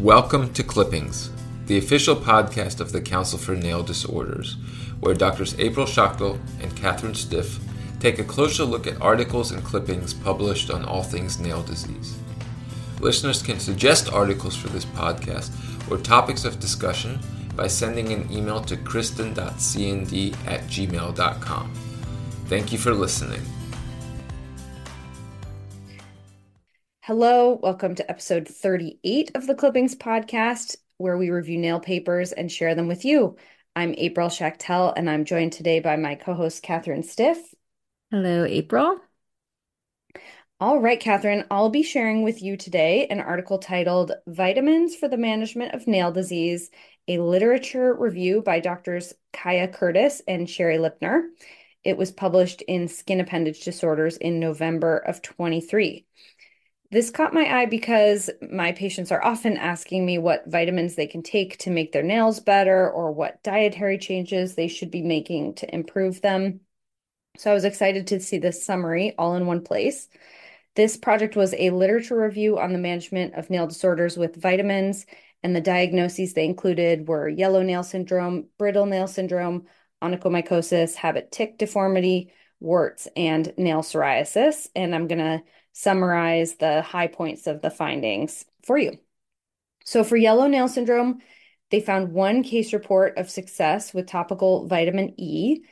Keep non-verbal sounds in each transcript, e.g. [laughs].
Welcome to Clippings, the official podcast of the Council for Nail Disorders, where Doctors April Schachtel and Catherine Stiff take a closer look at articles and clippings published on all things nail disease. Listeners can suggest articles for this podcast or topics of discussion by sending an email to kristen.cnd at gmail.com. Thank you for listening. Hello, welcome to episode 38 of the Clippings podcast, where we review nail papers and share them with you. I'm April Schachtel, and I'm joined today by my co host, Catherine Stiff. Hello, April. All right, Catherine, I'll be sharing with you today an article titled Vitamins for the Management of Nail Disease, a literature review by doctors Kaya Curtis and Shari Lipner. It was published in Skin Appendage Disorders in November of 23. This caught my eye because my patients are often asking me what vitamins they can take to make their nails better or what dietary changes they should be making to improve them. So I was excited to see this summary all in one place. This project was a literature review on the management of nail disorders with vitamins, and the diagnoses they included were yellow nail syndrome, brittle nail syndrome, onychomycosis, habit tic deformity, warts, and nail psoriasis. And I'm going to summarize the high points of the findings for you. So, for yellow nail syndrome, they found one case report of success with topical vitamin E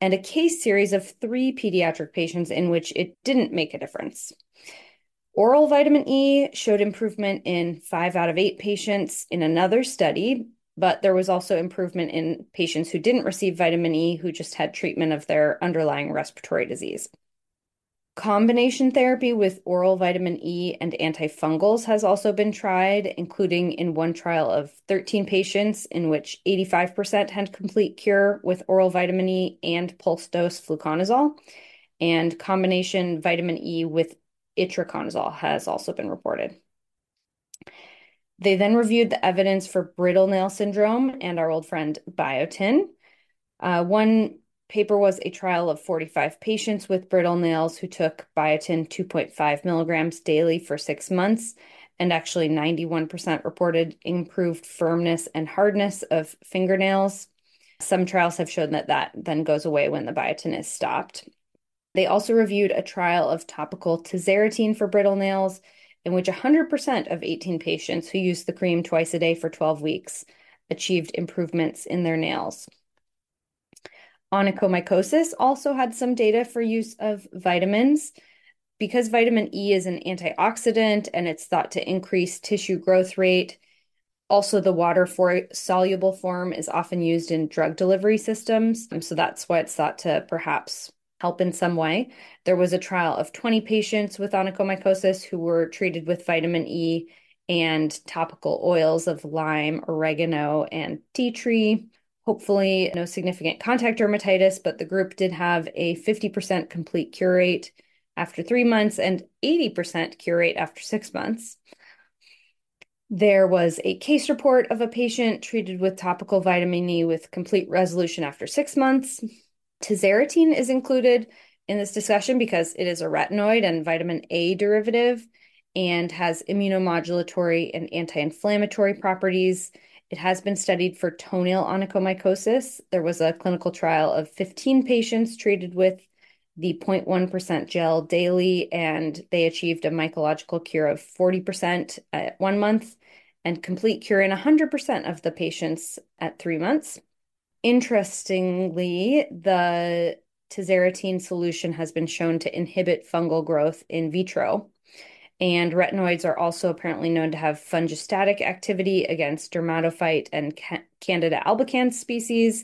and a case series of three pediatric patients in which it didn't make a difference. Oral vitamin E showed improvement in five out of eight patients in another study, but there was also improvement in patients who didn't receive vitamin E who just had treatment of their underlying respiratory disease. Combination therapy with oral vitamin E and antifungals has also been tried, including in one trial of 13 patients in which 85% had complete cure with oral vitamin E and pulse dose fluconazole. And combination vitamin E with itraconazole has also been reported. They then reviewed the evidence for brittle nail syndrome and our old friend biotin. Uh, one paper was a trial of 45 patients with brittle nails who took biotin 2.5 milligrams daily for six months, and actually 91% reported improved firmness and hardness of fingernails. Some trials have shown that that then goes away when the biotin is stopped. They also reviewed a trial of topical tazarotene for brittle nails, in which 100% of 18 patients who used the cream twice a day for 12 weeks achieved improvements in their nails. Onychomycosis also had some data for use of vitamins. Because vitamin E is an antioxidant and it's thought to increase tissue growth rate, also the water for soluble form is often used in drug delivery systems. So that's why it's thought to perhaps help in some way. There was a trial of 20 patients with onychomycosis who were treated with vitamin E and topical oils of lime, oregano, and tea tree hopefully no significant contact dermatitis, but the group did have a 50% complete cure rate after three months and 80% cure rate after six months. There was a case report of a patient treated with topical vitamin E with complete resolution after six months. Tazarotene is included in this discussion because it is a retinoid and vitamin A derivative and has immunomodulatory and anti inflammatory properties. It has been studied for toenail onychomycosis. There was a clinical trial of 15 patients treated with the 0.1% gel daily, and they achieved a mycological cure of 40% at one month and complete cure in 100% of the patients at three months. Interestingly, the tazarotene solution has been shown to inhibit fungal growth in vitro. And retinoids are also apparently known to have fungistatic activity against dermatophyte and Candida albicans species.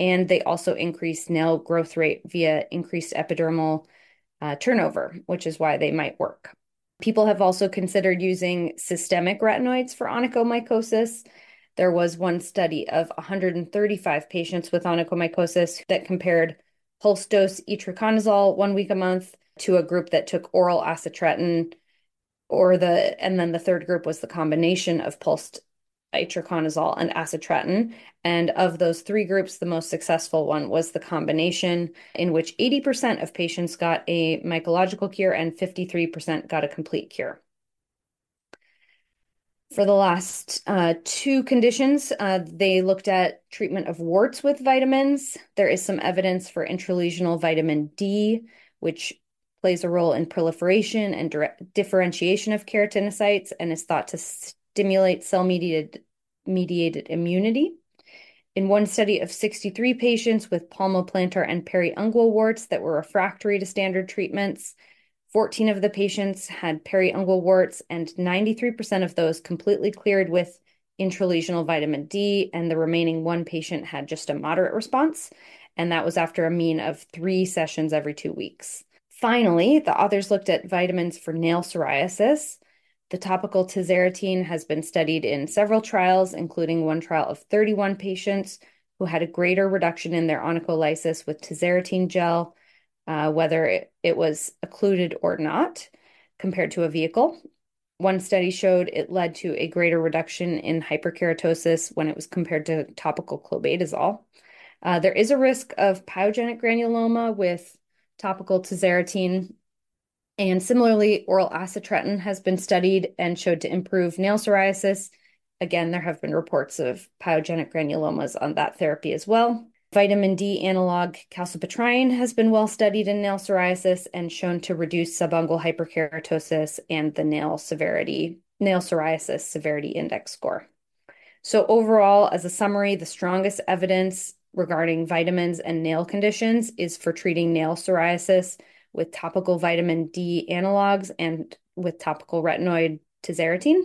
And they also increase nail growth rate via increased epidermal uh, turnover, which is why they might work. People have also considered using systemic retinoids for onychomycosis. There was one study of 135 patients with onychomycosis that compared pulse dose itraconazole one week a month to a group that took oral acitretin or the and then the third group was the combination of pulsed itraconazole and acitretin and of those three groups the most successful one was the combination in which 80% of patients got a mycological cure and 53% got a complete cure For the last uh, two conditions, uh, they looked at treatment of warts with vitamins. There is some evidence for intralesional vitamin D, which plays a role in proliferation and differentiation of keratinocytes and is thought to stimulate cell mediated, mediated immunity. In one study of 63 patients with palmoplantar and periungual warts that were refractory to standard treatments, 14 of the patients had periungual warts, and 93% of those completely cleared with intralesional vitamin D, and the remaining one patient had just a moderate response, and that was after a mean of three sessions every two weeks. Finally, the authors looked at vitamins for nail psoriasis. The topical tazarotene has been studied in several trials, including one trial of 31 patients who had a greater reduction in their onycholysis with tazarotene gel uh, whether it, it was occluded or not, compared to a vehicle. One study showed it led to a greater reduction in hyperkeratosis when it was compared to topical clobetasol. Uh, there is a risk of pyogenic granuloma with topical tazarotene. And similarly, oral acitretin has been studied and showed to improve nail psoriasis. Again, there have been reports of pyogenic granulomas on that therapy as well. Vitamin D analog calcipotriene has been well studied in nail psoriasis and shown to reduce subungual hyperkeratosis and the nail severity, nail psoriasis severity index score. So overall, as a summary, the strongest evidence regarding vitamins and nail conditions is for treating nail psoriasis with topical vitamin D analogs and with topical retinoid tazarotene.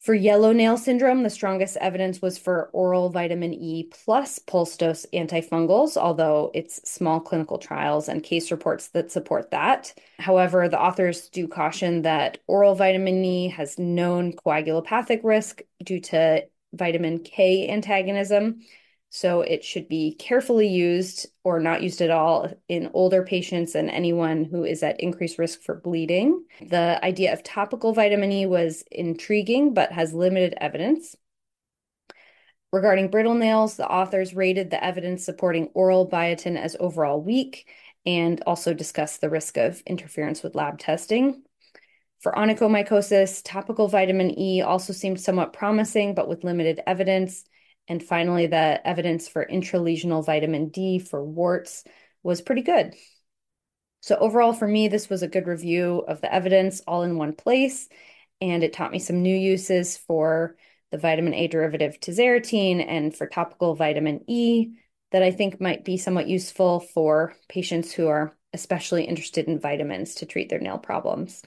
For yellow nail syndrome, the strongest evidence was for oral vitamin E plus pulse dose antifungals, although it's small clinical trials and case reports that support that. However, the authors do caution that oral vitamin E has known coagulopathic risk due to vitamin K antagonism, so it should be carefully used or not used at all in older patients and anyone who is at increased risk for bleeding. The idea of topical vitamin E was intriguing but has limited evidence. Regarding brittle nails, the authors rated the evidence supporting oral biotin as overall weak and also discussed the risk of interference with lab testing. For onychomycosis, topical vitamin E also seemed somewhat promising, but with limited evidence. And finally, the evidence for intralesional vitamin D for warts was pretty good. So, overall, for me, this was a good review of the evidence all in one place. And it taught me some new uses for the vitamin A derivative tazarotene and for topical vitamin E that I think might be somewhat useful for patients who are especially interested in vitamins to treat their nail problems.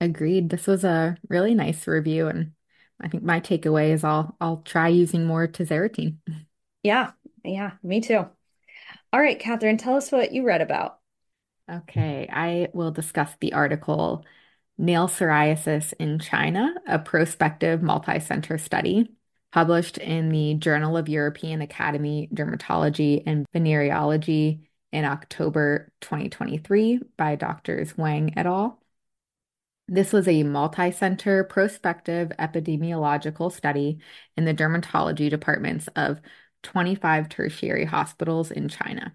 Agreed. This was a really nice review and I think my takeaway is I'll I'll try using more tazarotene. Yeah, yeah, me too. All right, Catherine, tell us what you read about. Okay, I will discuss the article Nail Psoriasis in China, a prospective multi-center study published in the Journal of European Academy Dermatology and Venereology in October 2023 by Doctors Wang et al. This was a multi-center prospective epidemiological study in the dermatology departments of 25 tertiary hospitals in China.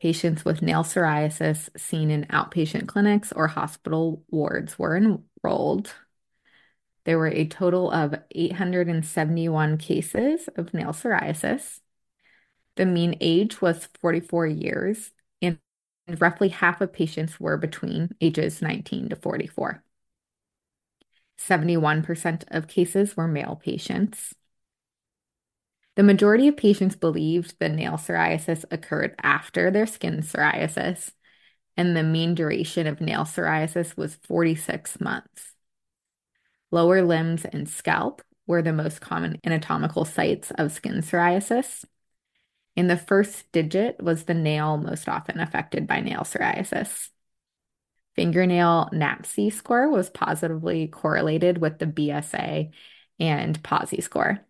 Patients with nail psoriasis seen in outpatient clinics or hospital wards were enrolled. There were a total of 871 cases of nail psoriasis. The mean age was 44 years, and roughly half of patients were between ages 19 to 44. 71% of cases were male patients. The majority of patients believed the nail psoriasis occurred after their skin psoriasis, and the mean duration of nail psoriasis was 46 months. Lower limbs and scalp were the most common anatomical sites of skin psoriasis, and the first digit was the nail most often affected by nail psoriasis. Fingernail NAPSI score was positively correlated with the BSA and PASI score.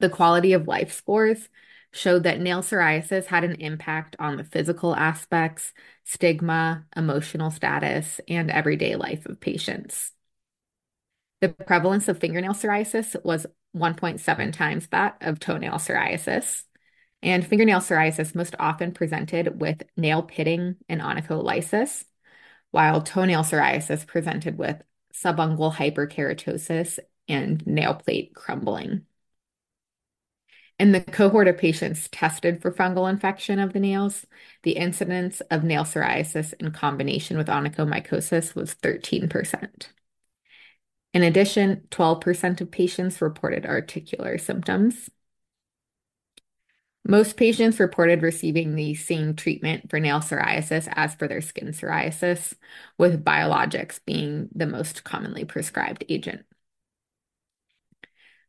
The quality of life scores showed that nail psoriasis had an impact on the physical aspects, stigma, emotional status, and everyday life of patients. The prevalence of fingernail psoriasis was 1.7 times that of toenail psoriasis. And fingernail psoriasis most often presented with nail pitting and onycholysis, while toenail psoriasis presented with subungual hyperkeratosis and nail plate crumbling. In the cohort of patients tested for fungal infection of the nails, the incidence of nail psoriasis in combination with onychomycosis was 13%. In addition, 12% of patients reported articular symptoms. Most patients reported receiving the same treatment for nail psoriasis as for their skin psoriasis, with biologics being the most commonly prescribed agent.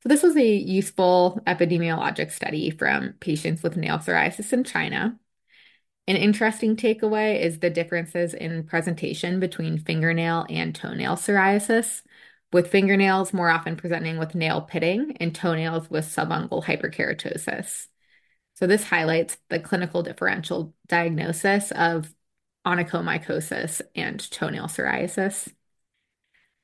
So, this was a useful epidemiologic study from patients with nail psoriasis in China. An interesting takeaway is the differences in presentation between fingernail and toenail psoriasis, with fingernails more often presenting with nail pitting and toenails with subungual hyperkeratosis. So, this highlights the clinical differential diagnosis of onychomycosis and toenail psoriasis.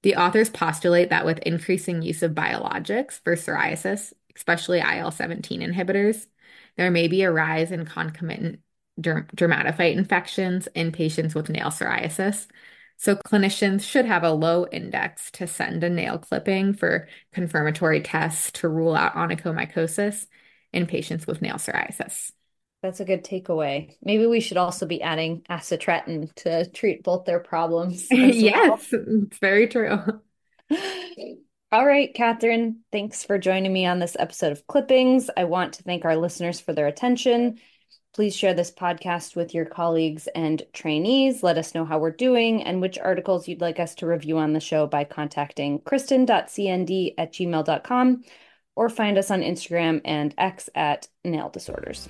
The authors postulate that with increasing use of biologics for psoriasis, especially IL 17 inhibitors, there may be a rise in concomitant dermatophyte infections in patients with nail psoriasis. So, clinicians should have a low index to send a nail clipping for confirmatory tests to rule out onychomycosis in patients with nail psoriasis. That's a good takeaway. Maybe we should also be adding acitretin to treat both their problems. [laughs] yes, well. it's very true. All right, Catherine, thanks for joining me on this episode of Clippings. I want to thank our listeners for their attention. Please share this podcast with your colleagues and trainees. Let us know how we're doing and which articles you'd like us to review on the show by contacting kristen.cnd at gmail.com or find us on Instagram and X at Nail Disorders.